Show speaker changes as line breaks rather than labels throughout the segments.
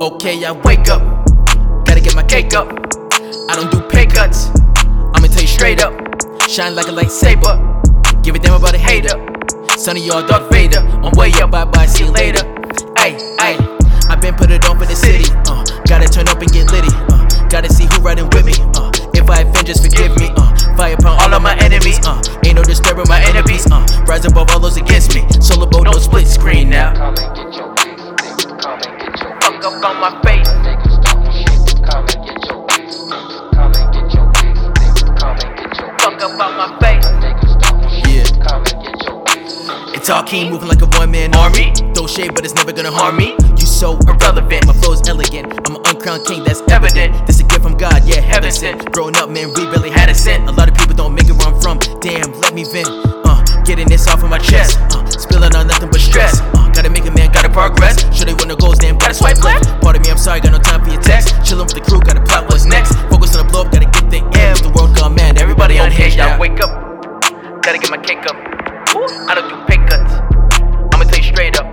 Okay, I wake up, gotta get my cake up. I don't do pay cuts, I'ma tell you straight up. Shine like a lightsaber, give a damn about a hater. Sonny, y'all Darth Vader, I'm way up, bye bye, see you later. Ay, ay, I been put it on in the city, uh, gotta turn up and get litty, uh, gotta see who riding with me, uh, if I offend, just forgive me, uh, fire upon all of my enemies, uh, ain't no disturbing my enemies, uh, rise above all those against me, solo boat, no split screen now.
Get
Fuck up on my face.
niggas talking shit. Come and get your big stick. Come and get your big stick. Come and get your
Fuck up on my face.
niggas talking shit.
Yeah.
Come and get your big stick.
It's all keen, moving like a one man army. Throw shade, but it's never gonna harm me. You so irrelevant, my flow's elegant. I'm an uncrowned king, that's evident. This a gift from God, yeah, heaven sent. Growing up, man, we really had a cent. A lot of people don't make it where I'm from. Damn, let me vent. Uh, getting this off of my chest. Uh, spilling on nothing but stress. Uh, gotta make a man, gotta progress. Should they wanna
I don't do pay cuts. I'ma tell you straight up.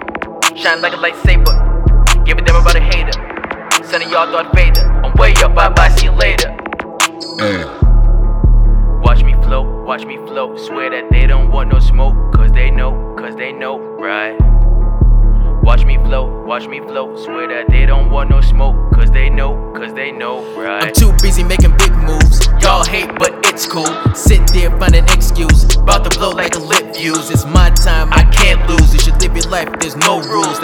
Shine like a lightsaber. Give a damn about a hater. Son of y'all Darth Vader. I'm way up, bye bye, see you later. Watch me flow, watch me flow. Swear that they don't want no smoke, cause they know, cause they know, right? Watch me flow, watch me flow. Swear that they don't want no smoke, cause they know, cause they know, right?
I'm too busy making big moves. time, I can't lose. You should live your life, there's no rules.